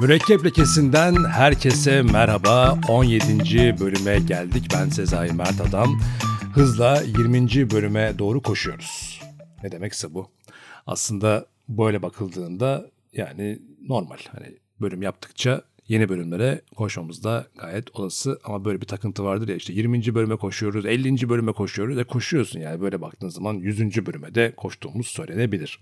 Mürekkep Lekesi'nden herkese merhaba. 17. bölüme geldik. Ben Sezai Mert Adam. Hızla 20. bölüme doğru koşuyoruz. Ne demekse bu. Aslında böyle bakıldığında yani normal. Hani bölüm yaptıkça yeni bölümlere koşmamız da gayet olası ama böyle bir takıntı vardır ya işte 20. bölüme koşuyoruz, 50. bölüme koşuyoruz ve koşuyorsun yani böyle baktığın zaman 100. bölüme de koştuğumuz söylenebilir.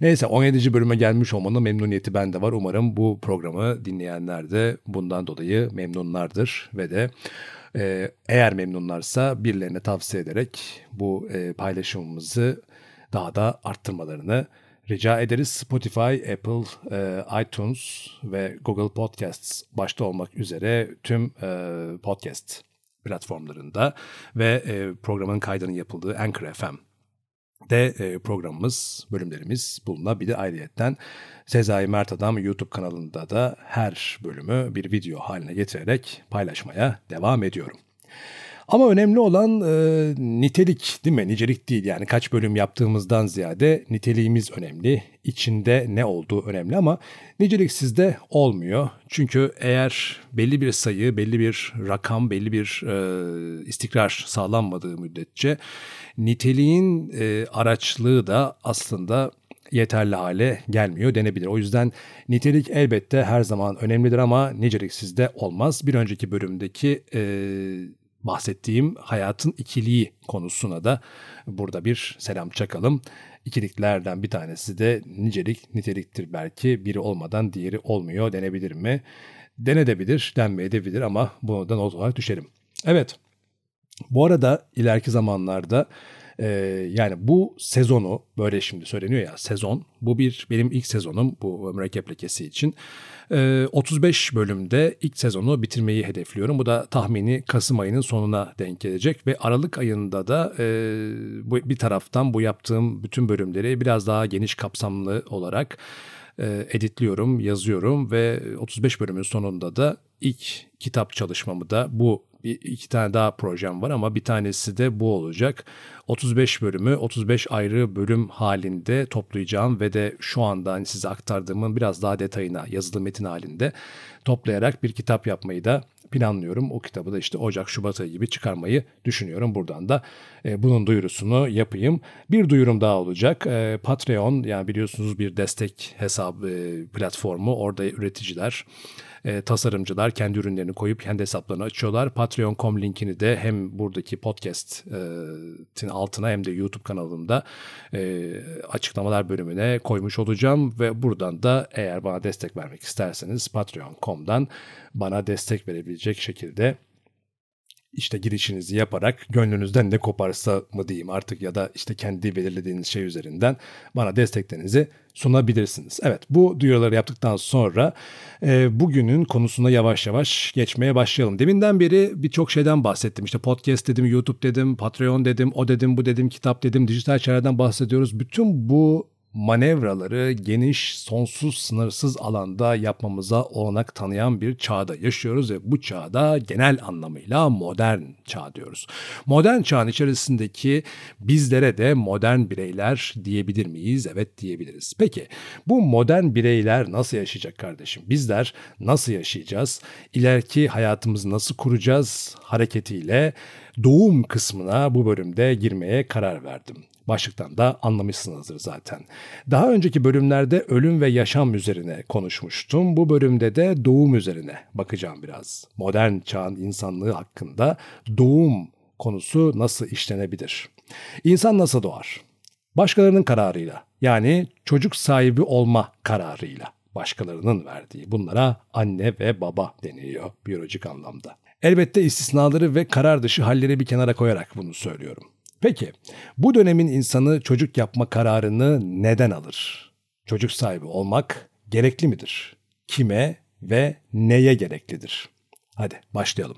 Neyse 17. bölüme gelmiş olmanın memnuniyeti bende var. Umarım bu programı dinleyenler de bundan dolayı memnunlardır ve de e, eğer memnunlarsa birilerine tavsiye ederek bu e, paylaşımımızı daha da arttırmalarını rica ederiz. Spotify, Apple, e, iTunes ve Google Podcasts başta olmak üzere tüm e, podcast platformlarında ve e, programın kaydının yapıldığı Anchor FM de programımız, bölümlerimiz bulunabilir ayrıyetten. Sezai Mert Adam YouTube kanalında da her bölümü bir video haline getirerek paylaşmaya devam ediyorum. Ama önemli olan e, nitelik değil mi? Nicelik değil yani kaç bölüm yaptığımızdan ziyade niteliğimiz önemli. İçinde ne olduğu önemli ama nicelik sizde olmuyor. Çünkü eğer belli bir sayı, belli bir rakam, belli bir e, istikrar sağlanmadığı müddetçe niteliğin e, araçlığı da aslında yeterli hale gelmiyor denebilir. O yüzden nitelik elbette her zaman önemlidir ama nicelik sizde olmaz. Bir önceki bölümdeki e, bahsettiğim hayatın ikiliği konusuna da burada bir selam çakalım. İkiliklerden bir tanesi de nicelik niteliktir belki biri olmadan diğeri olmuyor denebilir mi? Denedebilir, denmeyebilir ama bunu da not olarak düşelim. Evet, bu arada ileriki zamanlarda e, yani bu sezonu böyle şimdi söyleniyor ya sezon bu bir benim ilk sezonum bu mürekkep lekesi için. 35 bölümde ilk sezonu bitirmeyi hedefliyorum. Bu da tahmini Kasım ayının sonuna denk gelecek ve Aralık ayında da e, bu bir taraftan bu yaptığım bütün bölümleri biraz daha geniş kapsamlı olarak e, editliyorum, yazıyorum ve 35 bölümün sonunda da ilk kitap çalışmamı da bu bir, iki tane daha projem var ama bir tanesi de bu olacak. 35 bölümü 35 ayrı bölüm halinde toplayacağım ve de şu anda hani size aktardığımın biraz daha detayına yazılı metin halinde toplayarak bir kitap yapmayı da planlıyorum. O kitabı da işte Ocak, Şubat ayı gibi çıkarmayı düşünüyorum. Buradan da e, bunun duyurusunu yapayım. Bir duyurum daha olacak. E, Patreon yani biliyorsunuz bir destek hesabı e, platformu. Orada üreticiler e, tasarımcılar kendi ürünlerini koyup kendi hesaplarını açıyorlar. Patreon.com linkini de hem buradaki podcast'in altına hem de YouTube kanalımda e, açıklamalar bölümüne koymuş olacağım ve buradan da eğer bana destek vermek isterseniz Patreon.com'dan bana destek verebilecek şekilde işte girişinizi yaparak gönlünüzden ne koparsa mı diyeyim artık ya da işte kendi belirlediğiniz şey üzerinden bana desteklerinizi sunabilirsiniz. Evet bu duyuruları yaptıktan sonra e, bugünün konusuna yavaş yavaş geçmeye başlayalım. Deminden beri birçok şeyden bahsettim. İşte podcast dedim, YouTube dedim, Patreon dedim, o dedim, bu dedim, kitap dedim, dijital şeylerden bahsediyoruz. Bütün bu manevraları geniş, sonsuz, sınırsız alanda yapmamıza olanak tanıyan bir çağda yaşıyoruz ve bu çağda genel anlamıyla modern çağ diyoruz. Modern çağın içerisindeki bizlere de modern bireyler diyebilir miyiz? Evet diyebiliriz. Peki bu modern bireyler nasıl yaşayacak kardeşim? Bizler nasıl yaşayacağız? İleriki hayatımızı nasıl kuracağız hareketiyle doğum kısmına bu bölümde girmeye karar verdim. Başlıktan da anlamışsınızdır zaten. Daha önceki bölümlerde ölüm ve yaşam üzerine konuşmuştum. Bu bölümde de doğum üzerine bakacağım biraz. Modern çağın insanlığı hakkında doğum konusu nasıl işlenebilir? İnsan nasıl doğar? Başkalarının kararıyla yani çocuk sahibi olma kararıyla başkalarının verdiği bunlara anne ve baba deniliyor biyolojik anlamda. Elbette istisnaları ve karar dışı halleri bir kenara koyarak bunu söylüyorum. Peki bu dönemin insanı çocuk yapma kararını neden alır? Çocuk sahibi olmak gerekli midir? Kime ve neye gereklidir? Hadi başlayalım.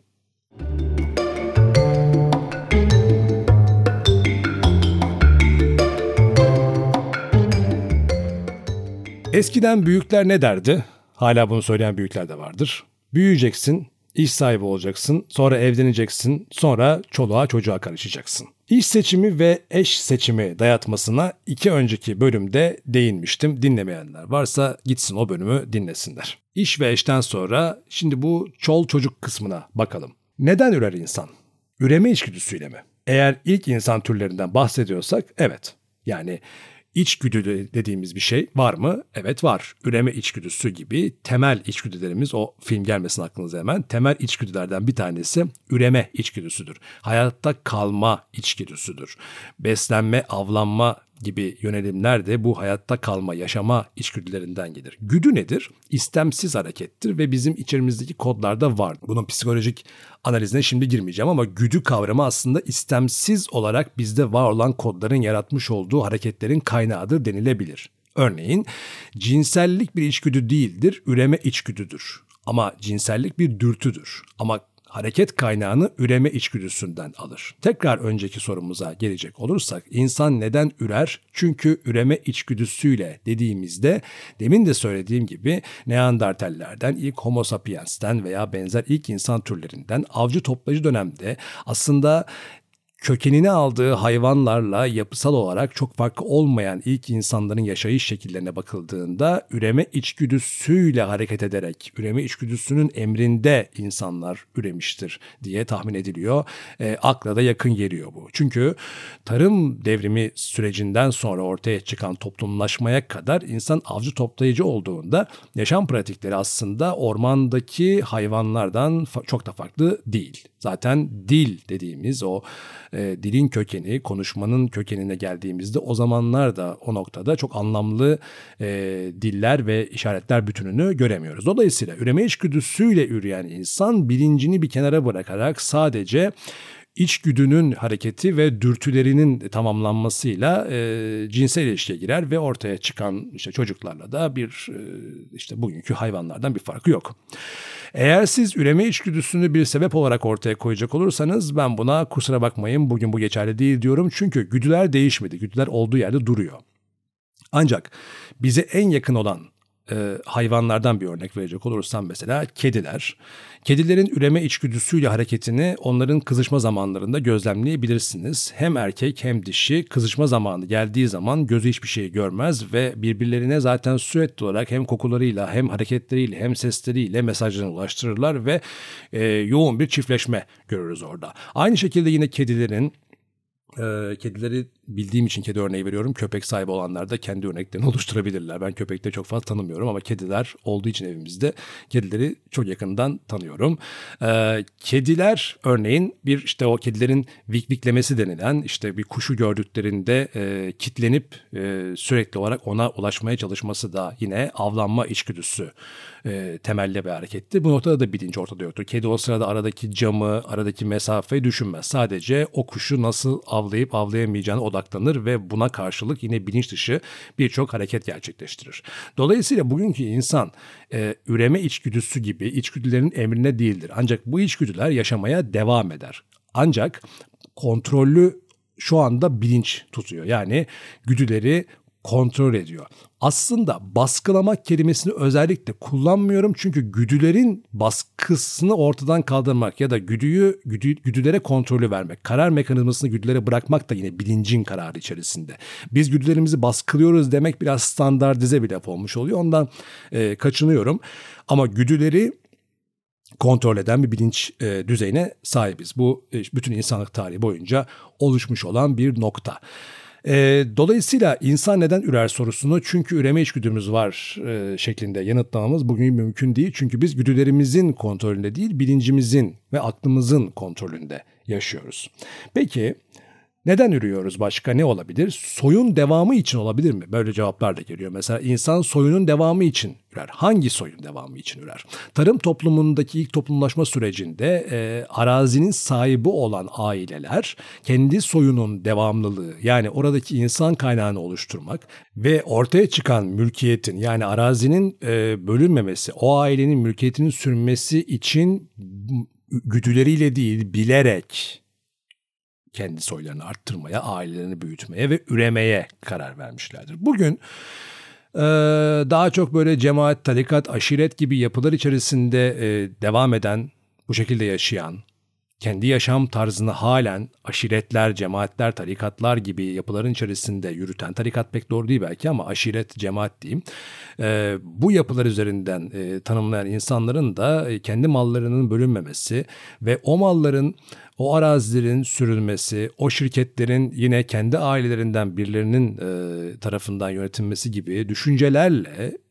Eskiden büyükler ne derdi? Hala bunu söyleyen büyükler de vardır. Büyüyeceksin, iş sahibi olacaksın, sonra evleneceksin, sonra çoluğa çocuğa karışacaksın. İş seçimi ve eş seçimi dayatmasına iki önceki bölümde değinmiştim. Dinlemeyenler varsa gitsin o bölümü dinlesinler. İş ve eşten sonra şimdi bu çol çocuk kısmına bakalım. Neden ürer insan? Üreme içgüdüsüyle mi? Eğer ilk insan türlerinden bahsediyorsak evet. Yani İçgüdü dediğimiz bir şey var mı? Evet var. Üreme içgüdüsü gibi temel içgüdülerimiz o film gelmesin aklınıza hemen. Temel içgüdülerden bir tanesi üreme içgüdüsüdür. Hayatta kalma içgüdüsüdür. Beslenme, avlanma gibi yönelimler de bu hayatta kalma, yaşama içgüdülerinden gelir. Güdü nedir? İstemsiz harekettir ve bizim içerimizdeki kodlarda var. Bunun psikolojik analizine şimdi girmeyeceğim ama güdü kavramı aslında istemsiz olarak bizde var olan kodların yaratmış olduğu hareketlerin kaynağıdır denilebilir. Örneğin cinsellik bir içgüdü değildir, üreme içgüdüdür. Ama cinsellik bir dürtüdür. Ama hareket kaynağını üreme içgüdüsünden alır. Tekrar önceki sorumuza gelecek olursak insan neden ürer? Çünkü üreme içgüdüsüyle dediğimizde demin de söylediğim gibi Neandertallerden, ilk Homo sapiens'ten veya benzer ilk insan türlerinden avcı toplayıcı dönemde aslında kökenini aldığı hayvanlarla yapısal olarak çok farklı olmayan ilk insanların yaşayış şekillerine bakıldığında üreme içgüdüsüyle hareket ederek, üreme içgüdüsünün emrinde insanlar üremiştir diye tahmin ediliyor. E, akla da yakın geliyor bu. Çünkü tarım devrimi sürecinden sonra ortaya çıkan toplumlaşmaya kadar insan avcı toplayıcı olduğunda yaşam pratikleri aslında ormandaki hayvanlardan çok da farklı değil. Zaten dil dediğimiz o e, dilin kökeni, konuşmanın kökenine geldiğimizde o zamanlar da o noktada çok anlamlı e, diller ve işaretler bütününü göremiyoruz. Dolayısıyla üreme içgüdüsüyle üreyen insan bilincini bir kenara bırakarak sadece içgüdünün hareketi ve dürtülerinin tamamlanmasıyla e, cinsel ilişkiye girer ve ortaya çıkan işte çocuklarla da bir e, işte bugünkü hayvanlardan bir farkı yok. Eğer siz üreme içgüdüsünü bir sebep olarak ortaya koyacak olursanız ben buna kusura bakmayın bugün bu geçerli değil diyorum. Çünkü güdüler değişmedi. Güdüler olduğu yerde duruyor. Ancak bize en yakın olan e, hayvanlardan bir örnek verecek olursam mesela kediler. Kedilerin üreme içgüdüsüyle hareketini onların kızışma zamanlarında gözlemleyebilirsiniz. Hem erkek hem dişi kızışma zamanı geldiği zaman gözü hiçbir şey görmez ve birbirlerine zaten sürekli olarak hem kokularıyla hem hareketleriyle hem sesleriyle mesajlarını ulaştırırlar ve e, yoğun bir çiftleşme görürüz orada. Aynı şekilde yine kedilerin e, kedileri bildiğim için kedi örneği veriyorum. Köpek sahibi olanlar da kendi örneklerini oluşturabilirler. Ben köpekte çok fazla tanımıyorum ama kediler olduğu için evimizde kedileri çok yakından tanıyorum. E, kediler örneğin bir işte o kedilerin vikviklemesi denilen işte bir kuşu gördüklerinde e, kitlenip e, sürekli olarak ona ulaşmaya çalışması da yine avlanma içgüdüsü e, temelli bir hareketti. Bu noktada da bilinç ortada yoktur. Kedi o sırada aradaki camı, aradaki mesafeyi düşünmez. Sadece o kuşu nasıl avlayıp avlayamayacağını odaklanır ve buna karşılık yine bilinç dışı birçok hareket gerçekleştirir. Dolayısıyla bugünkü insan e, üreme içgüdüsü gibi içgüdülerin emrine değildir. Ancak bu içgüdüler yaşamaya devam eder. Ancak kontrollü şu anda bilinç tutuyor. Yani güdüleri kontrol ediyor. Aslında baskılamak kelimesini özellikle kullanmıyorum çünkü güdülerin baskısını ortadan kaldırmak ya da güdüyü güdü, güdülere kontrolü vermek, karar mekanizmasını güdülere bırakmak da yine bilincin kararı içerisinde. Biz güdülerimizi baskılıyoruz demek biraz standartize bir laf olmuş oluyor. Ondan e, kaçınıyorum. Ama güdüleri kontrol eden bir bilinç e, düzeyine sahibiz. Bu e, bütün insanlık tarihi boyunca oluşmuş olan bir nokta. E, dolayısıyla insan neden ürer sorusunu çünkü üreme içgüdümüz var e, şeklinde yanıtlamamız bugün mümkün değil. Çünkü biz güdülerimizin kontrolünde değil bilincimizin ve aklımızın kontrolünde yaşıyoruz. Peki neden ürüyoruz başka ne olabilir? Soyun devamı için olabilir mi? Böyle cevaplar da geliyor. Mesela insan soyunun devamı için ürer. Hangi soyun devamı için ürer? Tarım toplumundaki ilk toplumlaşma sürecinde e, arazinin sahibi olan aileler kendi soyunun devamlılığı yani oradaki insan kaynağını oluşturmak ve ortaya çıkan mülkiyetin yani arazinin e, bölünmemesi, o ailenin mülkiyetinin sürmesi için güdüleriyle değil bilerek kendi soylarını arttırmaya, ailelerini büyütmeye ve üremeye karar vermişlerdir. Bugün e, daha çok böyle cemaat, tarikat, aşiret gibi yapılar içerisinde e, devam eden bu şekilde yaşayan, kendi yaşam tarzını halen aşiretler, cemaatler, tarikatlar gibi yapıların içerisinde yürüten, tarikat pek doğru değil belki ama aşiret, cemaat diyeyim. E, bu yapılar üzerinden e, tanımlayan insanların da e, kendi mallarının bölünmemesi ve o malların o arazilerin sürülmesi, o şirketlerin yine kendi ailelerinden birilerinin e, tarafından yönetilmesi gibi düşüncelerle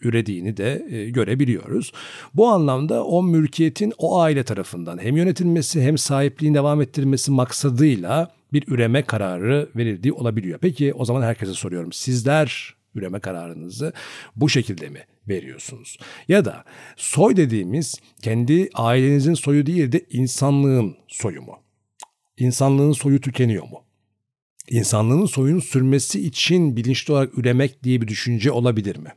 ürediğini de e, görebiliyoruz. Bu anlamda o mülkiyetin o aile tarafından hem yönetilmesi hem sahipliğin devam ettirilmesi maksadıyla bir üreme kararı verildiği olabiliyor. Peki o zaman herkese soruyorum. Sizler üreme kararınızı bu şekilde mi veriyorsunuz? Ya da soy dediğimiz kendi ailenizin soyu değil de insanlığın soyu mu? İnsanlığın soyu tükeniyor mu? İnsanlığın soyun sürmesi için bilinçli olarak üremek diye bir düşünce olabilir mi?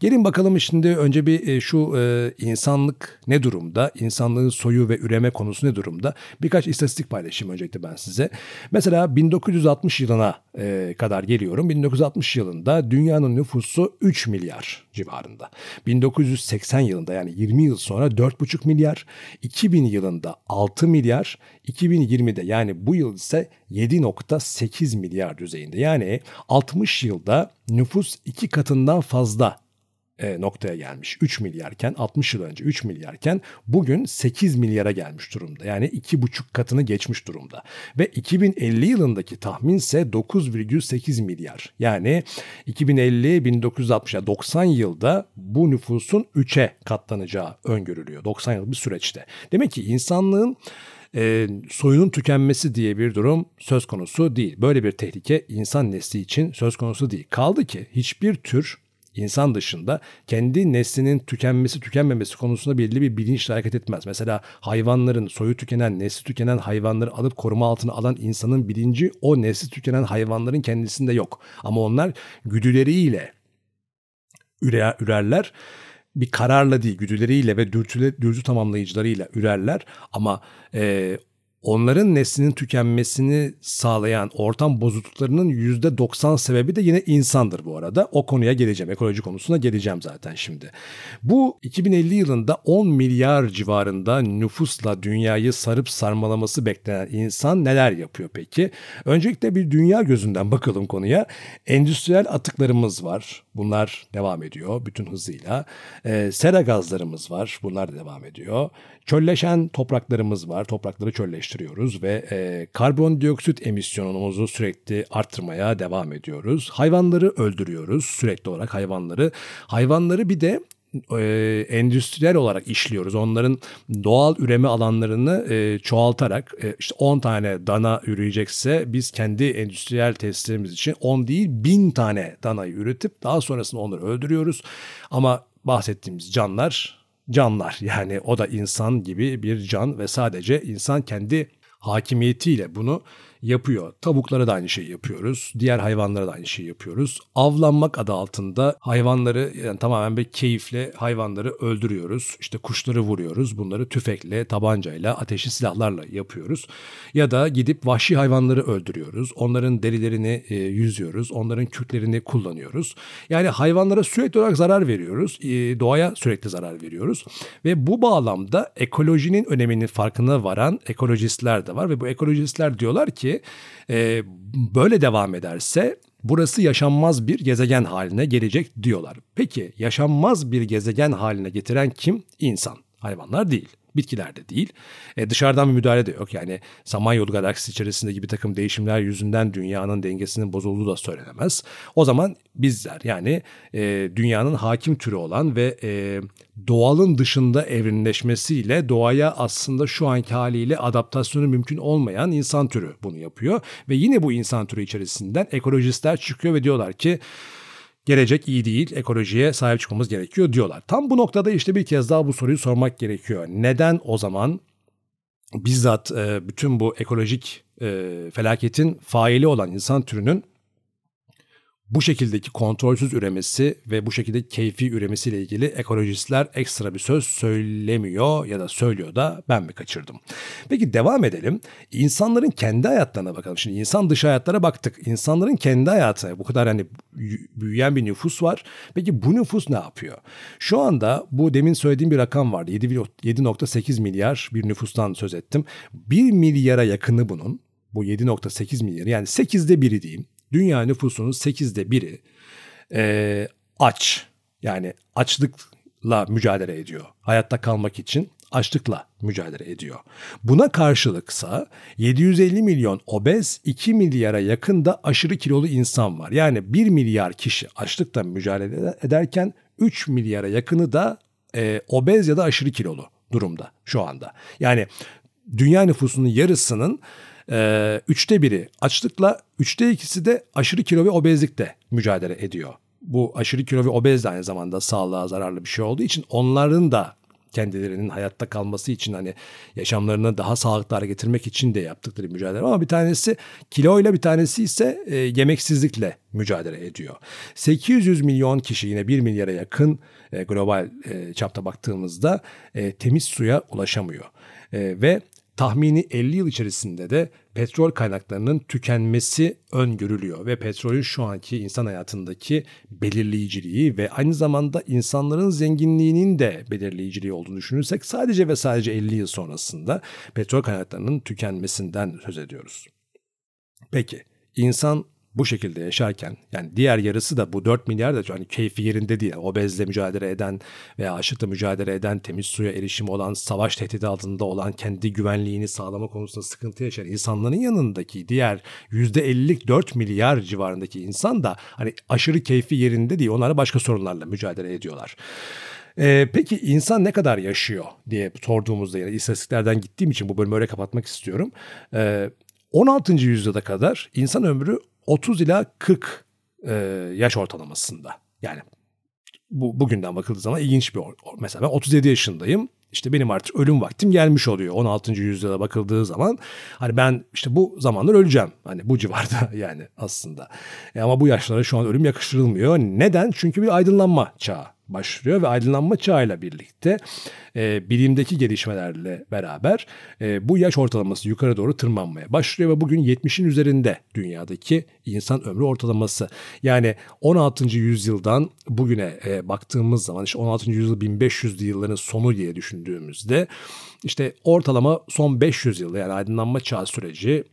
Gelin bakalım şimdi önce bir e, şu e, insanlık ne durumda, insanlığın soyu ve üreme konusu ne durumda? Birkaç istatistik paylaşayım öncelikle ben size. Mesela 1960 yılına e, kadar geliyorum. 1960 yılında dünyanın nüfusu 3 milyar civarında. 1980 yılında yani 20 yıl sonra 4,5 milyar, 2000 yılında 6 milyar, 2020'de yani bu yıl ise 7.8 milyar düzeyinde. Yani 60 yılda nüfus iki katından fazla e, noktaya gelmiş. 3 milyarken 60 yıl önce 3 milyarken bugün 8 milyara gelmiş durumda. Yani 2,5 katını geçmiş durumda. Ve 2050 yılındaki tahminse 9,8 milyar. Yani 2050 1960 yani 90 yılda bu nüfusun 3'e katlanacağı öngörülüyor. 90 yıl bir süreçte. Demek ki insanlığın e, soyunun tükenmesi diye bir durum söz konusu değil. Böyle bir tehlike insan nesli için söz konusu değil. Kaldı ki hiçbir tür insan dışında kendi neslinin tükenmesi tükenmemesi konusunda belli bir bilinçle hareket etmez. Mesela hayvanların soyu tükenen, nesli tükenen hayvanları alıp koruma altına alan insanın bilinci o nesli tükenen hayvanların kendisinde yok. Ama onlar güdüleriyle ürer, ürerler bir kararla değil güdüleriyle ve dürtü, dürtü tamamlayıcılarıyla ürerler. Ama e, onların neslinin tükenmesini sağlayan ortam bozukluklarının %90 sebebi de yine insandır bu arada. O konuya geleceğim. Ekoloji konusuna geleceğim zaten şimdi. Bu 2050 yılında 10 milyar civarında nüfusla dünyayı sarıp sarmalaması beklenen insan neler yapıyor peki? Öncelikle bir dünya gözünden bakalım konuya. Endüstriyel atıklarımız var. Bunlar devam ediyor bütün hızıyla. E, sera gazlarımız var. Bunlar da devam ediyor. Çölleşen topraklarımız var. Toprakları çölleştiriyoruz ve e, karbondioksit emisyonumuzu sürekli arttırmaya devam ediyoruz. Hayvanları öldürüyoruz sürekli olarak hayvanları. Hayvanları bir de e, endüstriyel olarak işliyoruz. Onların doğal üreme alanlarını e, çoğaltarak e, işte 10 tane dana üreyecekse biz kendi endüstriyel testlerimiz için 10 değil 1000 tane danayı üretip daha sonrasında onları öldürüyoruz. Ama bahsettiğimiz canlar canlar. Yani o da insan gibi bir can ve sadece insan kendi hakimiyetiyle bunu yapıyor. Tavuklara da aynı şeyi yapıyoruz. Diğer hayvanlara da aynı şeyi yapıyoruz. Avlanmak adı altında hayvanları yani tamamen bir keyifle hayvanları öldürüyoruz. İşte kuşları vuruyoruz. Bunları tüfekle, tabancayla, ateşli silahlarla yapıyoruz. Ya da gidip vahşi hayvanları öldürüyoruz. Onların derilerini e, yüzüyoruz. Onların kürklerini kullanıyoruz. Yani hayvanlara sürekli olarak zarar veriyoruz. E, doğaya sürekli zarar veriyoruz. Ve bu bağlamda ekolojinin öneminin farkına varan ekolojistler de var ve bu ekolojistler diyorlar ki ki e, böyle devam ederse burası yaşanmaz bir gezegen haline gelecek diyorlar. Peki yaşanmaz bir gezegen haline getiren kim? İnsan. Hayvanlar değil. Bitkilerde değil. E, dışarıdan bir müdahale de yok. Yani Samanyolu galaksisi içerisindeki bir takım değişimler yüzünden dünyanın dengesinin bozulduğu da söylenemez. O zaman bizler yani e, dünyanın hakim türü olan ve e, doğalın dışında evrimleşmesiyle doğaya aslında şu anki haliyle adaptasyonu mümkün olmayan insan türü bunu yapıyor. Ve yine bu insan türü içerisinden ekolojistler çıkıyor ve diyorlar ki gelecek iyi değil, ekolojiye sahip çıkmamız gerekiyor diyorlar. Tam bu noktada işte bir kez daha bu soruyu sormak gerekiyor. Neden o zaman bizzat e, bütün bu ekolojik e, felaketin faili olan insan türünün bu şekildeki kontrolsüz üremesi ve bu şekilde keyfi üremesiyle ilgili ekolojistler ekstra bir söz söylemiyor ya da söylüyor da ben mi kaçırdım? Peki devam edelim. İnsanların kendi hayatlarına bakalım. Şimdi insan dışı hayatlara baktık. İnsanların kendi hayatına bu kadar hani büyüyen bir nüfus var. Peki bu nüfus ne yapıyor? Şu anda bu demin söylediğim bir rakam vardı. 7.8 milyar bir nüfustan söz ettim. 1 milyara yakını bunun bu 7.8 milyar yani 8'de biri diyeyim dünya nüfusunun 8'de biri e, aç. Yani açlıkla mücadele ediyor. Hayatta kalmak için açlıkla mücadele ediyor. Buna karşılıksa 750 milyon obez 2 milyara yakın da aşırı kilolu insan var. Yani 1 milyar kişi açlıkla mücadele ederken 3 milyara yakını da e, obez ya da aşırı kilolu durumda şu anda. Yani dünya nüfusunun yarısının ee, üçte biri açlıkla, üçte ikisi de aşırı kilo ve obezlikle mücadele ediyor. Bu aşırı kilo ve obez de aynı zamanda sağlığa zararlı bir şey olduğu için onların da kendilerinin hayatta kalması için hani yaşamlarını daha sağlıklı hale getirmek için de yaptıkları mücadele ama bir tanesi kiloyla bir tanesi ise e, yemeksizlikle mücadele ediyor. 800 milyon kişi yine 1 milyara yakın e, global e, çapta baktığımızda e, temiz suya ulaşamıyor. E, ve tahmini 50 yıl içerisinde de petrol kaynaklarının tükenmesi öngörülüyor ve petrolün şu anki insan hayatındaki belirleyiciliği ve aynı zamanda insanların zenginliğinin de belirleyiciliği olduğunu düşünürsek sadece ve sadece 50 yıl sonrasında petrol kaynaklarının tükenmesinden söz ediyoruz. Peki insan bu şekilde yaşarken yani diğer yarısı da bu 4 milyar da hani keyfi yerinde değil. Obezle mücadele eden veya açlıkla mücadele eden, temiz suya erişimi olan, savaş tehdidi altında olan, kendi güvenliğini sağlama konusunda sıkıntı yaşayan insanların yanındaki diğer %50'lik 4 milyar civarındaki insan da hani aşırı keyfi yerinde değil. Onlara başka sorunlarla mücadele ediyorlar. Ee, peki insan ne kadar yaşıyor diye sorduğumuzda yani istatistiklerden gittiğim için bu bölümü öyle kapatmak istiyorum. Ee, 16. yüzyılda kadar insan ömrü 30 ila 40 e, yaş ortalamasında. Yani bu bugünden bakıldığı zaman ilginç bir mesela ben 37 yaşındayım. İşte benim artık ölüm vaktim gelmiş oluyor 16. yüzyıla bakıldığı zaman. Hani ben işte bu zamanlar öleceğim. Hani bu civarda yani aslında. E ama bu yaşlara şu an ölüm yakıştırılmıyor. Neden? Çünkü bir aydınlanma çağı başlıyor ve aydınlanma çağıyla birlikte e, bilimdeki gelişmelerle beraber e, bu yaş ortalaması yukarı doğru tırmanmaya başlıyor ve bugün 70'in üzerinde dünyadaki insan ömrü ortalaması. Yani 16. yüzyıldan bugüne e, baktığımız zaman işte 16. yüzyıl 1500'lü yılların sonu diye düşündüğümüzde işte ortalama son 500 yıl yani aydınlanma çağı süreci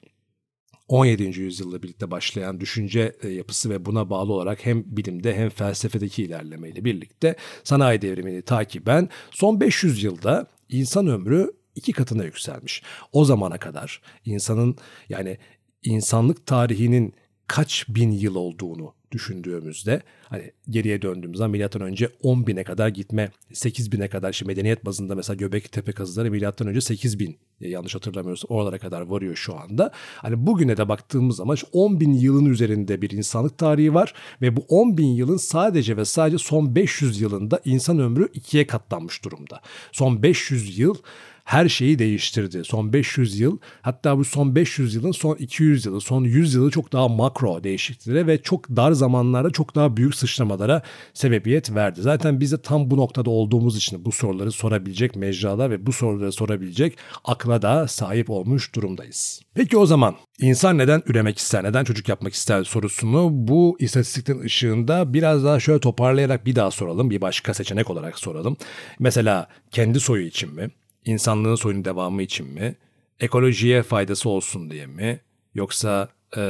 17. yüzyılda birlikte başlayan düşünce e, yapısı ve buna bağlı olarak hem bilimde hem felsefedeki ilerlemeyle birlikte sanayi devrimini takiben son 500 yılda insan ömrü iki katına yükselmiş. O zamana kadar insanın yani insanlık tarihinin kaç bin yıl olduğunu düşündüğümüzde hani geriye döndüğümüz zaman milattan önce 10 bine kadar gitme 8 bine kadar şimdi medeniyet bazında mesela Göbekli Tepe kazıları milattan önce 8 bin yanlış hatırlamıyorsam oralara kadar varıyor şu anda. Hani bugüne de baktığımız zaman 10 bin yılın üzerinde bir insanlık tarihi var ve bu 10 bin yılın sadece ve sadece son 500 yılında insan ömrü ikiye katlanmış durumda. Son 500 yıl her şeyi değiştirdi. Son 500 yıl hatta bu son 500 yılın son 200 yılı, son 100 yılı çok daha makro değişikliklere ve çok dar zamanlarda çok daha büyük sıçramalara sebebiyet verdi. Zaten biz de tam bu noktada olduğumuz için bu soruları sorabilecek mecralar ve bu soruları sorabilecek akla da sahip olmuş durumdayız. Peki o zaman insan neden üremek ister, neden çocuk yapmak ister sorusunu bu istatistiklerin ışığında biraz daha şöyle toparlayarak bir daha soralım. Bir başka seçenek olarak soralım. Mesela kendi soyu için mi? İnsanlığın soyunun devamı için mi? Ekolojiye faydası olsun diye mi? Yoksa e,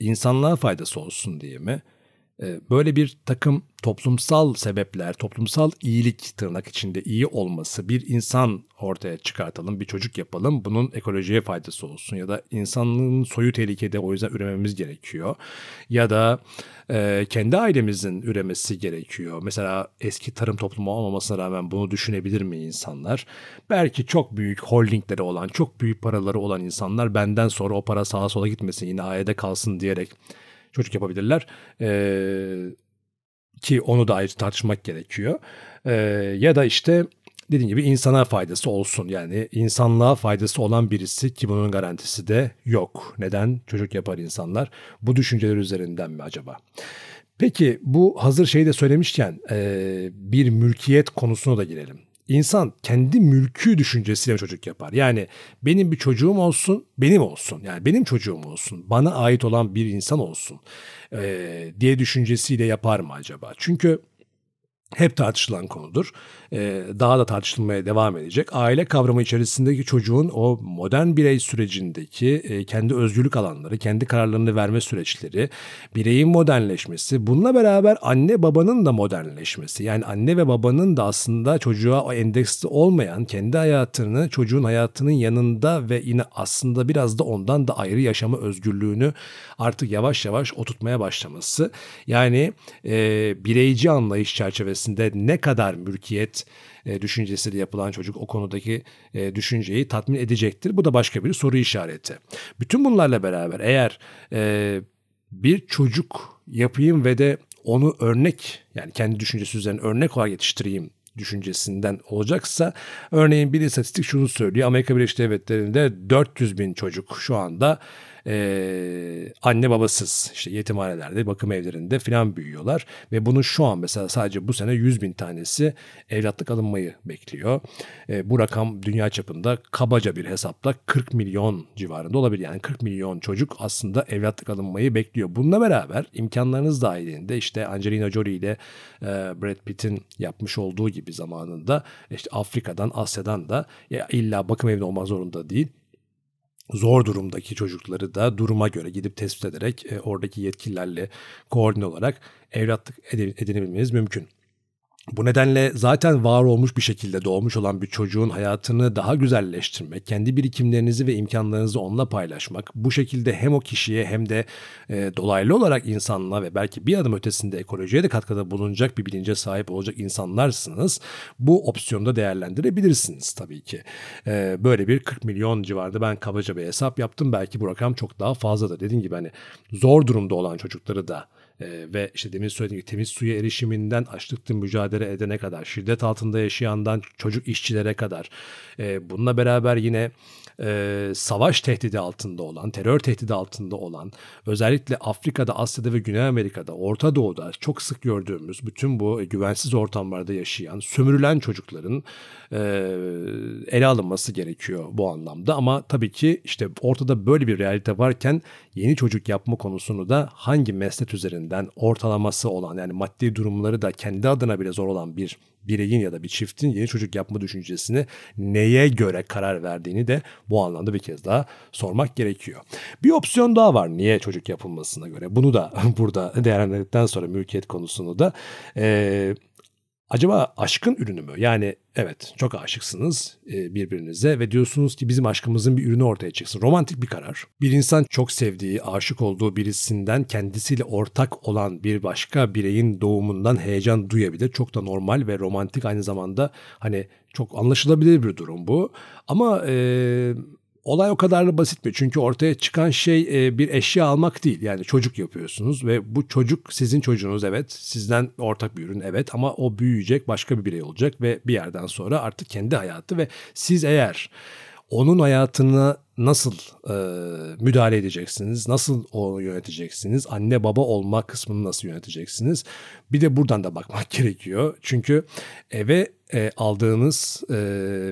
insanlığa faydası olsun diye mi? E, böyle bir takım toplumsal sebepler, toplumsal iyilik tırnak içinde iyi olması, bir insan ortaya çıkartalım, bir çocuk yapalım, bunun ekolojiye faydası olsun ya da insanlığın soyu tehlikede o yüzden ürememiz gerekiyor. Ya da e, kendi ailemizin üremesi gerekiyor. Mesela eski tarım toplumu olmamasına rağmen bunu düşünebilir mi insanlar? Belki çok büyük holdingleri olan, çok büyük paraları olan insanlar benden sonra o para sağa sola gitmesin, yine ailede kalsın diyerek çocuk yapabilirler. Ee, ki onu da ayrı tartışmak gerekiyor. Ee, ya da işte dediğim gibi insana faydası olsun. Yani insanlığa faydası olan birisi ki bunun garantisi de yok. Neden çocuk yapar insanlar? Bu düşünceler üzerinden mi acaba? Peki bu hazır şeyi de söylemişken bir mülkiyet konusuna da girelim. İnsan kendi mülkü düşüncesiyle çocuk yapar. Yani benim bir çocuğum olsun, benim olsun. Yani benim çocuğum olsun, bana ait olan bir insan olsun e, diye düşüncesiyle yapar mı acaba? Çünkü hep tartışılan konudur. Ee, daha da tartışılmaya devam edecek. Aile kavramı içerisindeki çocuğun o modern birey sürecindeki e, kendi özgürlük alanları, kendi kararlarını verme süreçleri, bireyin modernleşmesi, bununla beraber anne babanın da modernleşmesi. Yani anne ve babanın da aslında çocuğa endeksli olmayan kendi hayatını çocuğun hayatının yanında ve yine aslında biraz da ondan da ayrı yaşama özgürlüğünü artık yavaş yavaş oturtmaya başlaması. Yani e, bireyci anlayış çerçevesinde ne kadar mülkiyet e, düşüncesiyle yapılan çocuk o konudaki e, düşünceyi tatmin edecektir. Bu da başka bir soru işareti. Bütün bunlarla beraber eğer e, bir çocuk yapayım ve de onu örnek yani kendi düşüncesi üzerine örnek olarak yetiştireyim düşüncesinden olacaksa örneğin bir istatistik şunu söylüyor. Amerika Birleşik Devletleri'nde 400 bin çocuk şu anda e, anne babasız işte yetimhanelerde, bakım evlerinde falan büyüyorlar. Ve bunun şu an mesela sadece bu sene 100 bin tanesi evlatlık alınmayı bekliyor. E, bu rakam dünya çapında kabaca bir hesapla 40 milyon civarında olabilir. Yani 40 milyon çocuk aslında evlatlık alınmayı bekliyor. Bununla beraber imkanlarınız dahilinde işte Angelina Jolie ile e, Brad Pitt'in yapmış olduğu gibi zamanında işte Afrika'dan, Asya'dan da ya illa bakım evinde olmak zorunda değil zor durumdaki çocukları da duruma göre gidip tespit ederek e, oradaki yetkililerle koordine olarak evlatlık edinebilmeniz mümkün. Bu nedenle zaten var olmuş bir şekilde doğmuş olan bir çocuğun hayatını daha güzelleştirmek, kendi birikimlerinizi ve imkanlarınızı onunla paylaşmak, bu şekilde hem o kişiye hem de e, dolaylı olarak insanlığa ve belki bir adım ötesinde ekolojiye de katkıda bulunacak bir bilince sahip olacak insanlarsınız. Bu opsiyonu da değerlendirebilirsiniz tabii ki. E, böyle bir 40 milyon civarında ben kabaca bir hesap yaptım. Belki bu rakam çok daha fazla da dediğim gibi hani zor durumda olan çocukları da e, ve işte demin söylediğim gibi temiz suya erişiminden açlıkla mücadele edene kadar, şiddet altında yaşayandan çocuk işçilere kadar e, bununla beraber yine e, savaş tehdidi altında olan, terör tehdidi altında olan, özellikle Afrika'da, Asya'da ve Güney Amerika'da, Orta Doğu'da çok sık gördüğümüz bütün bu güvensiz ortamlarda yaşayan, sömürülen çocukların e, ele alınması gerekiyor bu anlamda. Ama tabii ki işte ortada böyle bir realite varken yeni çocuk yapma konusunu da hangi meslek üzerinden ortalaması olan yani maddi durumları da kendi adına bile zor olan bir bireyin ya da bir çiftin yeni çocuk yapma düşüncesini neye göre karar verdiğini de bu anlamda bir kez daha sormak gerekiyor. Bir opsiyon daha var niye çocuk yapılmasına göre. Bunu da burada değerlendirdikten sonra mülkiyet konusunu da e, Acaba aşkın ürünü mü? Yani evet çok aşıksınız e, birbirinize ve diyorsunuz ki bizim aşkımızın bir ürünü ortaya çıksın. Romantik bir karar. Bir insan çok sevdiği, aşık olduğu birisinden kendisiyle ortak olan bir başka bireyin doğumundan heyecan duyabilir. Çok da normal ve romantik aynı zamanda hani çok anlaşılabilir bir durum bu. Ama e, Olay o kadar da basit mi? Çünkü ortaya çıkan şey e, bir eşya almak değil. Yani çocuk yapıyorsunuz ve bu çocuk sizin çocuğunuz evet. Sizden ortak bir ürün evet ama o büyüyecek başka bir birey olacak ve bir yerden sonra artık kendi hayatı ve siz eğer onun hayatını nasıl e, müdahale edeceksiniz? Nasıl onu yöneteceksiniz? Anne baba olma kısmını nasıl yöneteceksiniz? Bir de buradan da bakmak gerekiyor. Çünkü eve e, aldığınız e,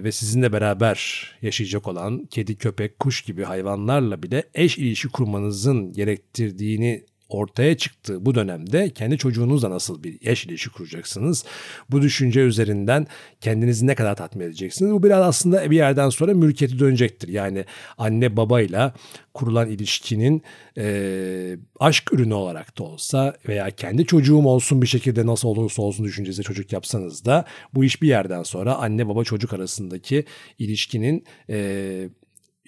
ve sizinle beraber yaşayacak olan kedi, köpek, kuş gibi hayvanlarla bile eş ilişki kurmanızın gerektirdiğini ortaya çıktığı bu dönemde kendi çocuğunuzla nasıl bir eş ilişki kuracaksınız? Bu düşünce üzerinden kendinizi ne kadar tatmin edeceksiniz? Bu biraz aslında bir yerden sonra mülkiyeti dönecektir. Yani anne babayla kurulan ilişkinin e, aşk ürünü olarak da olsa veya kendi çocuğum olsun bir şekilde nasıl olursa olsun düşüncesi çocuk yapsanız da bu iş bir yerden sonra anne baba çocuk arasındaki ilişkinin e,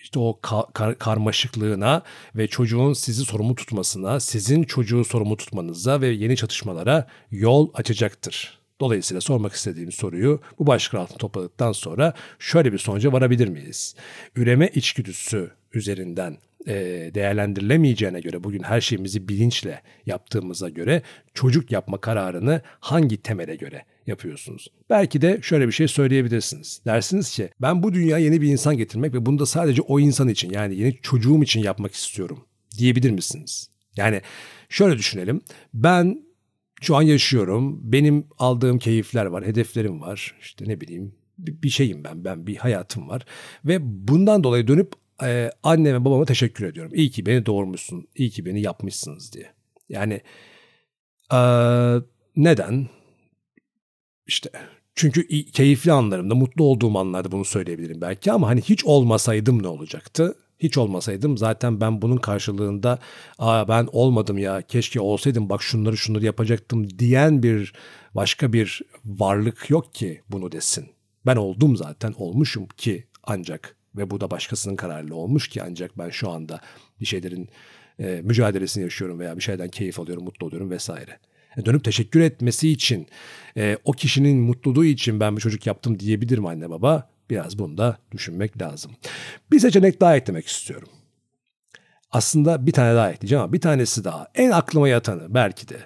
işte o kar- karmaşıklığına ve çocuğun sizi sorumlu tutmasına, sizin çocuğu sorumlu tutmanıza ve yeni çatışmalara yol açacaktır. Dolayısıyla sormak istediğim soruyu bu başlık altında topladıktan sonra şöyle bir sonuca varabilir miyiz? Üreme içgüdüsü üzerinden e, değerlendirilemeyeceğine göre bugün her şeyimizi bilinçle yaptığımıza göre çocuk yapma kararını hangi temele göre yapıyorsunuz? Belki de şöyle bir şey söyleyebilirsiniz. Dersiniz ki ben bu dünyaya yeni bir insan getirmek ve bunu da sadece o insan için yani yeni çocuğum için yapmak istiyorum diyebilir misiniz? Yani şöyle düşünelim. Ben şu an yaşıyorum. Benim aldığım keyifler var, hedeflerim var. İşte ne bileyim bir şeyim ben, ben bir hayatım var. Ve bundan dolayı dönüp e, anneme babama teşekkür ediyorum. İyi ki beni doğurmuşsun, iyi ki beni yapmışsınız diye. Yani e, neden? İşte çünkü keyifli anlarımda, mutlu olduğum anlarda bunu söyleyebilirim belki ama hani hiç olmasaydım ne olacaktı? Hiç olmasaydım zaten ben bunun karşılığında Aa, ben olmadım ya keşke olsaydım bak şunları şunları yapacaktım diyen bir başka bir varlık yok ki bunu desin. Ben oldum zaten olmuşum ki ancak ve bu da başkasının kararıyla olmuş ki ancak ben şu anda bir şeylerin e, mücadelesini yaşıyorum veya bir şeyden keyif alıyorum, mutlu oluyorum vesaire. E, dönüp teşekkür etmesi için, e, o kişinin mutluluğu için ben bir çocuk yaptım diyebilir mi anne baba? Biraz bunu da düşünmek lazım. Bir seçenek daha eklemek istiyorum. Aslında bir tane daha ekleyeceğim ama bir tanesi daha. En aklıma yatanı belki de.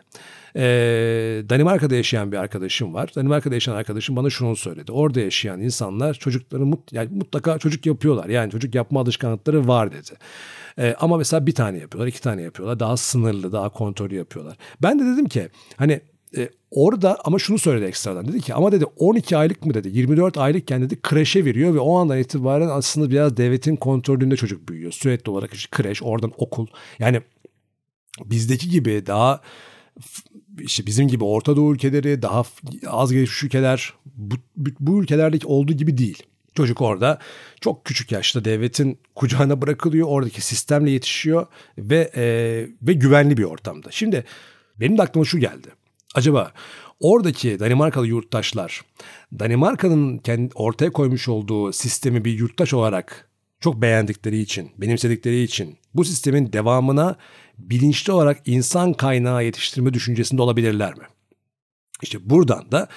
Ee, Danimarka'da yaşayan bir arkadaşım var. Danimarka'da yaşayan arkadaşım bana şunu söyledi. Orada yaşayan insanlar çocukları mut, yani mutlaka çocuk yapıyorlar. Yani çocuk yapma alışkanlıkları var dedi. Ee, ama mesela bir tane yapıyorlar, iki tane yapıyorlar. Daha sınırlı, daha kontrollü yapıyorlar. Ben de dedim ki hani e, orada ama şunu söyledi ekstradan. Dedi ki ama dedi 12 aylık mı dedi 24 aylıkken dedi kreşe veriyor ve o andan itibaren aslında biraz devletin kontrolünde çocuk büyüyor. Sürekli olarak işte kreş oradan okul. Yani bizdeki gibi daha işte bizim gibi Orta Doğu ülkeleri daha az gelişmiş ülkeler bu, bu ülkelerdeki olduğu gibi değil. Çocuk orada çok küçük yaşta devletin kucağına bırakılıyor. Oradaki sistemle yetişiyor ve e, ve güvenli bir ortamda. Şimdi benim de aklıma şu geldi. Acaba oradaki Danimarkalı yurttaşlar Danimarka'nın kendi ortaya koymuş olduğu sistemi bir yurttaş olarak çok beğendikleri için, benimsedikleri için bu sistemin devamına bilinçli olarak insan kaynağı yetiştirme düşüncesinde olabilirler mi? İşte buradan da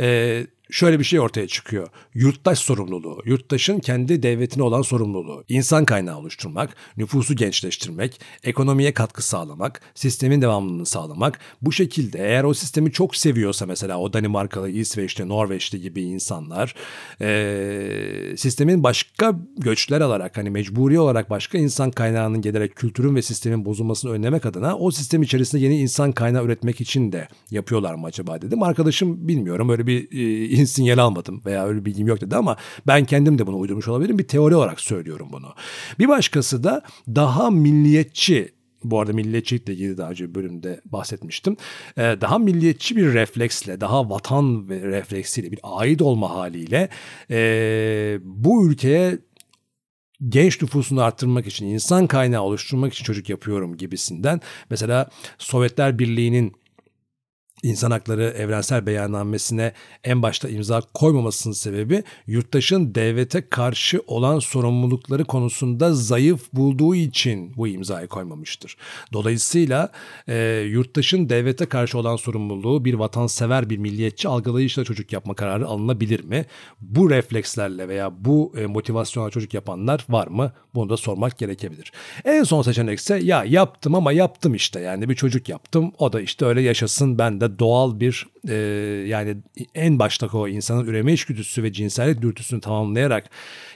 e, şöyle bir şey ortaya çıkıyor. Yurttaş sorumluluğu, yurttaşın kendi devletine olan sorumluluğu, insan kaynağı oluşturmak, nüfusu gençleştirmek, ekonomiye katkı sağlamak, sistemin devamlılığını sağlamak. Bu şekilde eğer o sistemi çok seviyorsa mesela o Danimarkalı, İsveçli, Norveçli gibi insanlar e, sistemin başka göçler alarak hani mecburi olarak başka insan kaynağının gelerek kültürün ve sistemin bozulmasını önlemek adına o sistem içerisinde yeni insan kaynağı üretmek için de yapıyorlar mı acaba dedim. Arkadaşım bilmiyorum öyle bir e, sinyal almadım veya öyle bilgim yok dedi ama ben kendim de bunu uydurmuş olabilirim. Bir teori olarak söylüyorum bunu. Bir başkası da daha milliyetçi bu arada milliyetçilikle ilgili daha önce bir bölümde bahsetmiştim. Ee, daha milliyetçi bir refleksle, daha vatan refleksiyle, bir ait olma haliyle e, bu ülkeye genç nüfusunu arttırmak için, insan kaynağı oluşturmak için çocuk yapıyorum gibisinden. Mesela Sovyetler Birliği'nin İnsan Hakları Evrensel Beyannamesi'ne en başta imza koymamasının sebebi yurttaşın devlete karşı olan sorumlulukları konusunda zayıf bulduğu için bu imzayı koymamıştır. Dolayısıyla e, yurttaşın devlete karşı olan sorumluluğu bir vatansever bir milliyetçi algılayışla çocuk yapma kararı alınabilir mi? Bu reflekslerle veya bu e, motivasyonla çocuk yapanlar var mı? Bunu da sormak gerekebilir. En son seçenek ise ya yaptım ama yaptım işte yani bir çocuk yaptım o da işte öyle yaşasın ben de doğal bir e, yani en baştaki o insanın üreme içgüdüsü ve cinsellik dürtüsünü tamamlayarak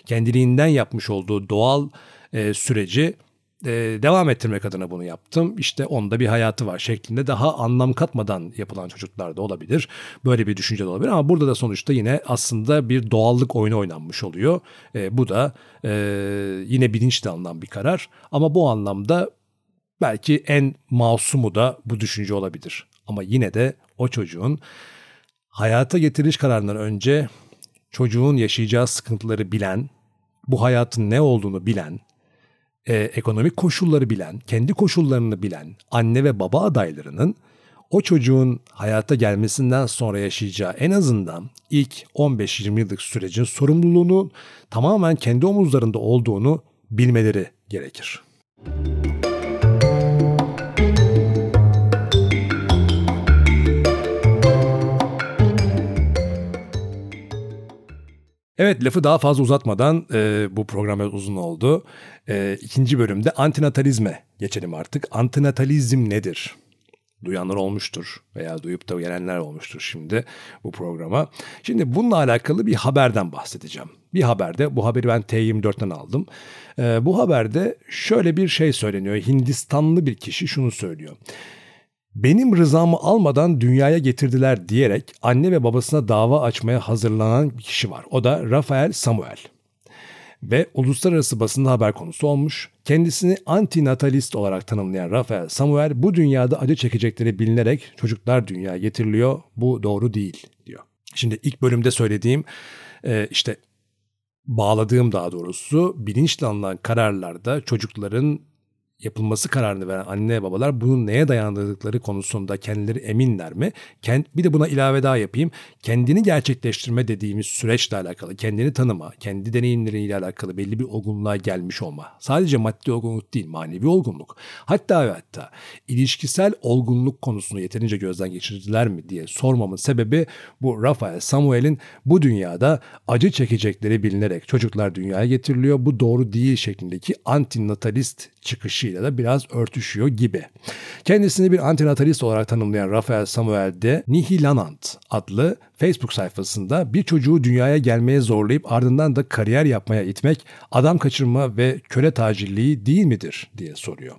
kendiliğinden yapmış olduğu doğal e, süreci e, devam ettirmek adına bunu yaptım. İşte onda bir hayatı var şeklinde daha anlam katmadan yapılan çocuklar da olabilir. Böyle bir düşünce de olabilir ama burada da sonuçta yine aslında bir doğallık oyunu oynanmış oluyor. E, bu da e, yine bilinçli alınan bir karar ama bu anlamda belki en masumu da bu düşünce olabilir. Ama yine de o çocuğun hayata getiriş kararından önce çocuğun yaşayacağı sıkıntıları bilen, bu hayatın ne olduğunu bilen, e, ekonomik koşulları bilen, kendi koşullarını bilen anne ve baba adaylarının o çocuğun hayata gelmesinden sonra yaşayacağı en azından ilk 15-20 yıllık sürecin sorumluluğunu tamamen kendi omuzlarında olduğunu bilmeleri gerekir. Evet lafı daha fazla uzatmadan e, bu program uzun oldu. E, ikinci bölümde antinatalizme geçelim artık. Antinatalizm nedir? Duyanlar olmuştur veya duyup da gelenler olmuştur şimdi bu programa. Şimdi bununla alakalı bir haberden bahsedeceğim. Bir haberde, bu haberi ben T24'ten aldım. E, bu haberde şöyle bir şey söyleniyor. Hindistanlı bir kişi şunu söylüyor benim rızamı almadan dünyaya getirdiler diyerek anne ve babasına dava açmaya hazırlanan bir kişi var. O da Rafael Samuel. Ve uluslararası basında haber konusu olmuş. Kendisini antinatalist olarak tanımlayan Rafael Samuel bu dünyada acı çekecekleri bilinerek çocuklar dünyaya getiriliyor. Bu doğru değil diyor. Şimdi ilk bölümde söylediğim e, işte bağladığım daha doğrusu bilinçli alınan kararlarda çocukların yapılması kararını veren anne babalar bunun neye dayandırdıkları konusunda kendileri eminler mi? Bir de buna ilave daha yapayım. Kendini gerçekleştirme dediğimiz süreçle alakalı, kendini tanıma, kendi deneyimleriyle alakalı belli bir olgunluğa gelmiş olma. Sadece maddi olgunluk değil, manevi olgunluk. Hatta ve hatta ilişkisel olgunluk konusunu yeterince gözden geçirdiler mi diye sormamın sebebi bu Rafael Samuel'in bu dünyada acı çekecekleri bilinerek çocuklar dünyaya getiriliyor. Bu doğru değil şeklindeki antinatalist çıkışıyla da biraz örtüşüyor gibi. Kendisini bir antinatalist olarak tanımlayan Rafael Samuel de Nihilanant adlı Facebook sayfasında bir çocuğu dünyaya gelmeye zorlayıp ardından da kariyer yapmaya itmek adam kaçırma ve köle tacirliği değil midir diye soruyor.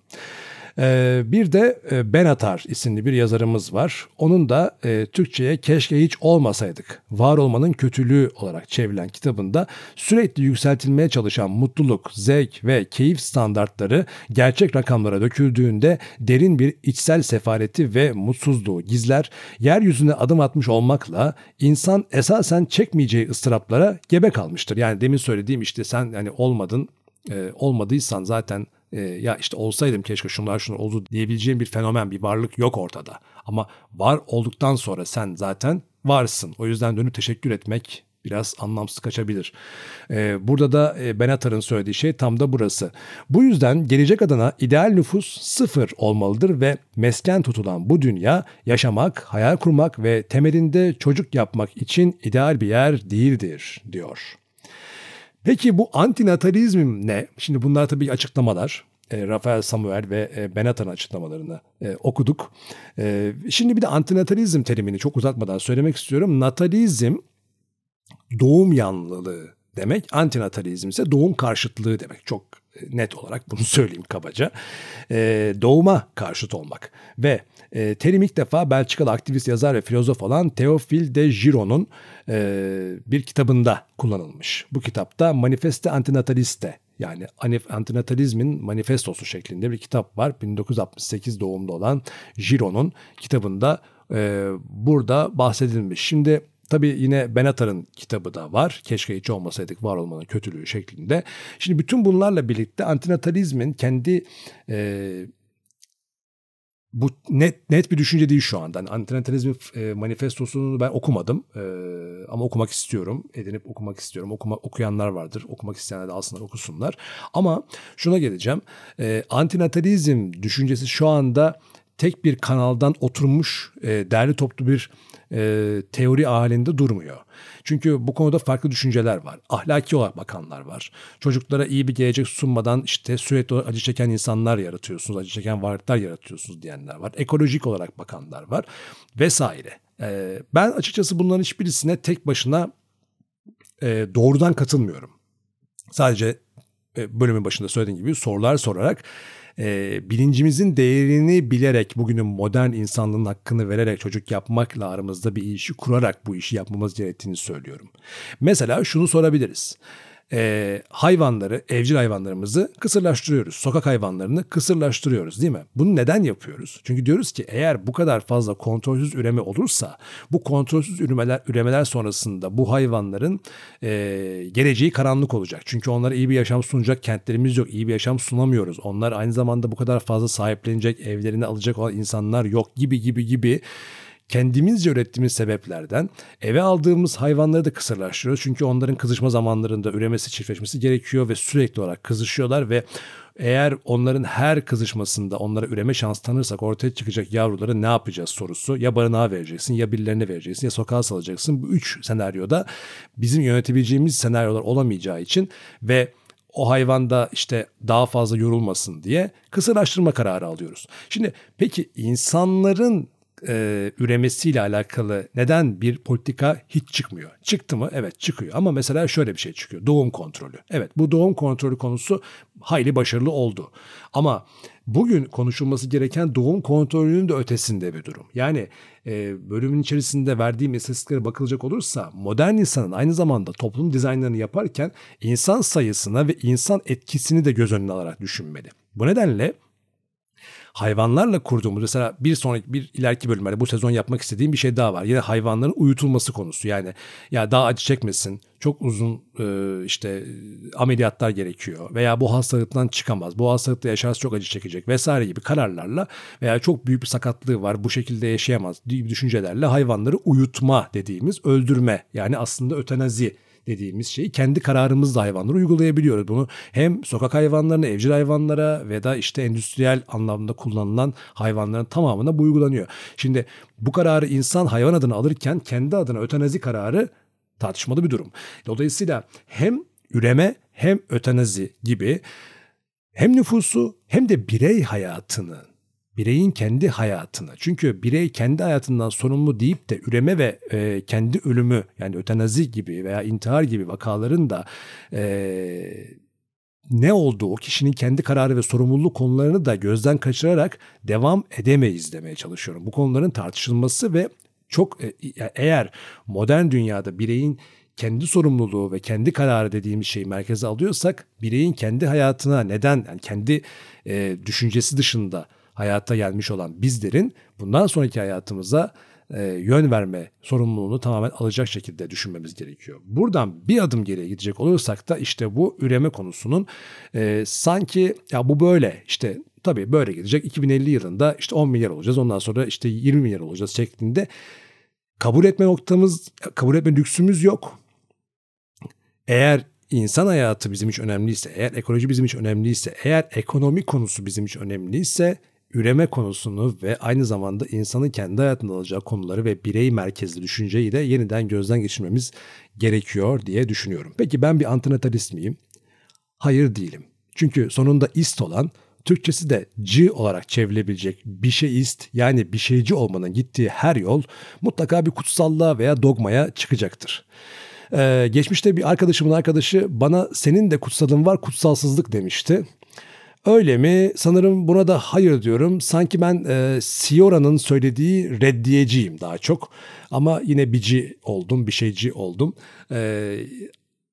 Ee, bir de e, Benatar isimli bir yazarımız var. Onun da e, Türkçe'ye keşke hiç olmasaydık, var olmanın kötülüğü olarak çevrilen kitabında sürekli yükseltilmeye çalışan mutluluk, zevk ve keyif standartları gerçek rakamlara döküldüğünde derin bir içsel sefareti ve mutsuzluğu gizler, yeryüzüne adım atmış olmakla insan esasen çekmeyeceği ıstıraplara gebe kalmıştır. Yani demin söylediğim işte sen hani olmadın, e, olmadıysan zaten e, ya işte olsaydım keşke şunlar şunlar oldu diyebileceğim bir fenomen, bir varlık yok ortada. Ama var olduktan sonra sen zaten varsın. O yüzden dönüp teşekkür etmek biraz anlamsız kaçabilir. Ee, burada da e, Benatar'ın söylediği şey tam da burası. Bu yüzden gelecek adına ideal nüfus sıfır olmalıdır ve mesken tutulan bu dünya yaşamak, hayal kurmak ve temelinde çocuk yapmak için ideal bir yer değildir diyor. Peki bu antinatalizm ne? Şimdi bunlar tabii açıklamalar. E, Rafael Samuel ve e, açıklamalarını e, okuduk. E, şimdi bir de antinatalizm terimini çok uzatmadan söylemek istiyorum. Natalizm doğum yanlılığı demek. Antinatalizm ise doğum karşıtlığı demek. Çok net olarak bunu söyleyeyim kabaca. E, doğuma karşıt olmak. Ve e, terim ilk defa Belçikalı aktivist yazar ve filozof olan Théophile de Giron'un e, bir kitabında kullanılmış. Bu kitapta Manifeste Antinataliste yani antinatalizmin manifestosu şeklinde bir kitap var. 1968 doğumlu olan Giron'un kitabında e, burada bahsedilmiş. Şimdi Tabii yine Benatar'ın kitabı da var. Keşke hiç olmasaydık var olmanın kötülüğü şeklinde. Şimdi bütün bunlarla birlikte antinatalizmin kendi e, bu net net bir düşünce değil şu anda. Yani antinatalizm e, manifestosunu ben okumadım e, ama okumak istiyorum. Edinip okumak istiyorum. Okuma, okuyanlar vardır. Okumak isteyenler de alsınlar okusunlar. Ama şuna geleceğim. E, antinatalizm düşüncesi şu anda tek bir kanaldan oturmuş e, derli toplu bir e, teori halinde durmuyor. Çünkü bu konuda farklı düşünceler var. Ahlaki olarak bakanlar var. Çocuklara iyi bir gelecek sunmadan işte sürekli acı çeken insanlar yaratıyorsunuz, acı çeken varlıklar yaratıyorsunuz diyenler var. Ekolojik olarak bakanlar var vesaire. E, ben açıkçası bunların hiçbirisine tek başına e, doğrudan katılmıyorum. Sadece e, bölümün başında söylediğim gibi sorular sorarak e, bilincimizin değerini bilerek bugünün modern insanlığın hakkını vererek çocuk yapmakla aramızda bir işi kurarak bu işi yapmamız gerektiğini söylüyorum. Mesela şunu sorabiliriz e, hayvanları, evcil hayvanlarımızı kısırlaştırıyoruz. Sokak hayvanlarını kısırlaştırıyoruz değil mi? Bunu neden yapıyoruz? Çünkü diyoruz ki eğer bu kadar fazla kontrolsüz üreme olursa bu kontrolsüz üremeler, üremeler sonrasında bu hayvanların e, geleceği karanlık olacak. Çünkü onlara iyi bir yaşam sunacak kentlerimiz yok. iyi bir yaşam sunamıyoruz. Onlar aynı zamanda bu kadar fazla sahiplenecek, evlerini alacak olan insanlar yok gibi gibi gibi kendimizce ürettiğimiz sebeplerden eve aldığımız hayvanları da kısırlaştırıyoruz. Çünkü onların kızışma zamanlarında üremesi, çiftleşmesi gerekiyor ve sürekli olarak kızışıyorlar ve eğer onların her kızışmasında onlara üreme şans tanırsak ortaya çıkacak yavruları ne yapacağız sorusu. Ya barınağa vereceksin ya birilerine vereceksin ya sokağa salacaksın. Bu üç senaryoda bizim yönetebileceğimiz senaryolar olamayacağı için ve o hayvan da işte daha fazla yorulmasın diye kısırlaştırma kararı alıyoruz. Şimdi peki insanların e, üremesiyle alakalı neden bir politika hiç çıkmıyor? Çıktı mı? Evet çıkıyor. Ama mesela şöyle bir şey çıkıyor. Doğum kontrolü. Evet bu doğum kontrolü konusu hayli başarılı oldu. Ama bugün konuşulması gereken doğum kontrolünün de ötesinde bir durum. Yani e, bölümün içerisinde verdiğim istatistiklere bakılacak olursa modern insanın aynı zamanda toplum dizaynlarını yaparken insan sayısına ve insan etkisini de göz önüne alarak düşünmeli. Bu nedenle hayvanlarla kurduğumuz mesela bir sonraki bir ileriki bölümlerde bu sezon yapmak istediğim bir şey daha var. Yine hayvanların uyutulması konusu. Yani ya daha acı çekmesin. Çok uzun e, işte ameliyatlar gerekiyor veya bu hastalıktan çıkamaz. Bu hastalıkta yaşarsa çok acı çekecek vesaire gibi kararlarla veya çok büyük bir sakatlığı var bu şekilde yaşayamaz gibi düşüncelerle hayvanları uyutma dediğimiz öldürme yani aslında ötenazi dediğimiz şeyi kendi kararımızla hayvanlara uygulayabiliyoruz. Bunu hem sokak hayvanlarına, evcil hayvanlara ve da işte endüstriyel anlamda kullanılan hayvanların tamamına bu uygulanıyor. Şimdi bu kararı insan hayvan adına alırken kendi adına ötenazi kararı tartışmalı bir durum. Dolayısıyla hem üreme hem ötenazi gibi hem nüfusu hem de birey hayatını bireyin kendi hayatını. Çünkü birey kendi hayatından sorumlu deyip de üreme ve e, kendi ölümü yani ötenazi gibi veya intihar gibi vakaların da e, ne olduğu, kişinin kendi kararı ve sorumluluk konularını da gözden kaçırarak devam edemeyiz demeye çalışıyorum. Bu konuların tartışılması ve çok e, eğer modern dünyada bireyin kendi sorumluluğu ve kendi kararı dediğimiz şeyi merkeze alıyorsak bireyin kendi hayatına neden yani kendi e, düşüncesi dışında hayata gelmiş olan bizlerin bundan sonraki hayatımıza e, yön verme sorumluluğunu tamamen alacak şekilde düşünmemiz gerekiyor. Buradan bir adım geriye gidecek olursak da işte bu üreme konusunun e, sanki ya bu böyle işte tabii böyle gidecek 2050 yılında işte 10 milyar olacağız ondan sonra işte 20 milyar olacağız şeklinde kabul etme noktamız kabul etme lüksümüz yok. Eğer insan hayatı bizim için önemliyse, eğer ekoloji bizim için önemliyse, eğer ekonomi konusu bizim için önemliyse üreme konusunu ve aynı zamanda insanın kendi hayatında alacağı konuları ve birey merkezli düşünceyi de yeniden gözden geçirmemiz gerekiyor diye düşünüyorum. Peki ben bir antinatalist miyim? Hayır değilim. Çünkü sonunda ist olan Türkçesi de c olarak çevrilebilecek bir şeyist yani bir şeyci olmanın gittiği her yol mutlaka bir kutsallığa veya dogmaya çıkacaktır. Ee, geçmişte bir arkadaşımın arkadaşı bana senin de kutsalın var kutsalsızlık demişti. Öyle mi? Sanırım buna da hayır diyorum. Sanki ben e, Siora'nın söylediği reddiyeciyim daha çok. Ama yine bici oldum, bir şeyci oldum. E,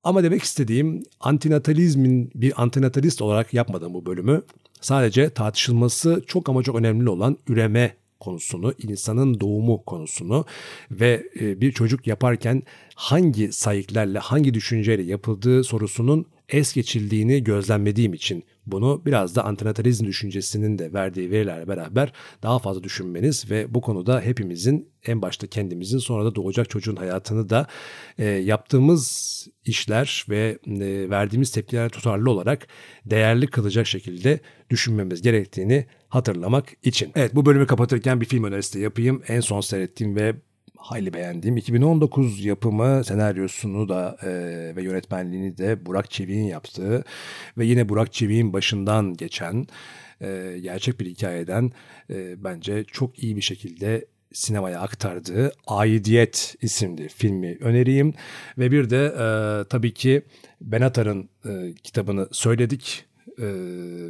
ama demek istediğim antinatalizmin bir antinatalist olarak yapmadım bu bölümü. Sadece tartışılması çok ama çok önemli olan üreme konusunu, insanın doğumu konusunu ve e, bir çocuk yaparken hangi sayıklarla, hangi düşünceyle yapıldığı sorusunun es geçildiğini gözlemlediğim için bunu biraz da antinatalizm düşüncesinin de verdiği verilerle beraber daha fazla düşünmeniz ve bu konuda hepimizin en başta kendimizin sonra da doğacak çocuğun hayatını da e, yaptığımız işler ve e, verdiğimiz tepkiler tutarlı olarak değerli kılacak şekilde düşünmemiz gerektiğini hatırlamak için. Evet bu bölümü kapatırken bir film önerisi de yapayım. En son seyrettiğim ve hayli beğendiğim 2019 yapımı senaryosunu da e, ve yönetmenliğini de Burak Çevik'in yaptığı ve yine Burak Çevik'in başından geçen e, gerçek bir hikayeden e, bence çok iyi bir şekilde sinemaya aktardığı Aidiyet isimli filmi önereyim. Ve bir de e, tabii ki Benatar'ın e, kitabını söyledik e,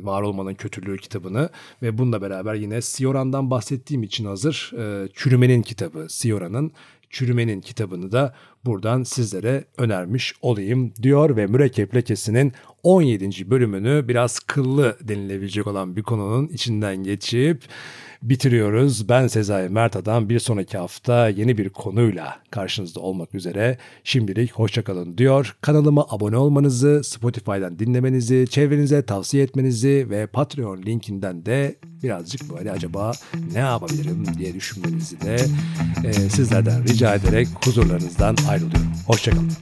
Var Olmanın Kötülüğü kitabını ve bununla beraber yine Sioran'dan bahsettiğim için hazır e, Çürümenin kitabı Sioran'ın Çürümenin kitabını da buradan sizlere önermiş olayım diyor ve Mürekkep Lekesi'nin 17. bölümünü biraz kıllı denilebilecek olan bir konunun içinden geçip bitiriyoruz. Ben Sezai Mert Adam bir sonraki hafta yeni bir konuyla karşınızda olmak üzere. Şimdilik hoşçakalın diyor. Kanalıma abone olmanızı, Spotify'dan dinlemenizi, çevrenize tavsiye etmenizi ve Patreon linkinden de birazcık böyle acaba ne yapabilirim diye düşünmenizi de e, sizlerden rica ederek huzurlarınızdan ayrılıyorum. Hoşçakalın.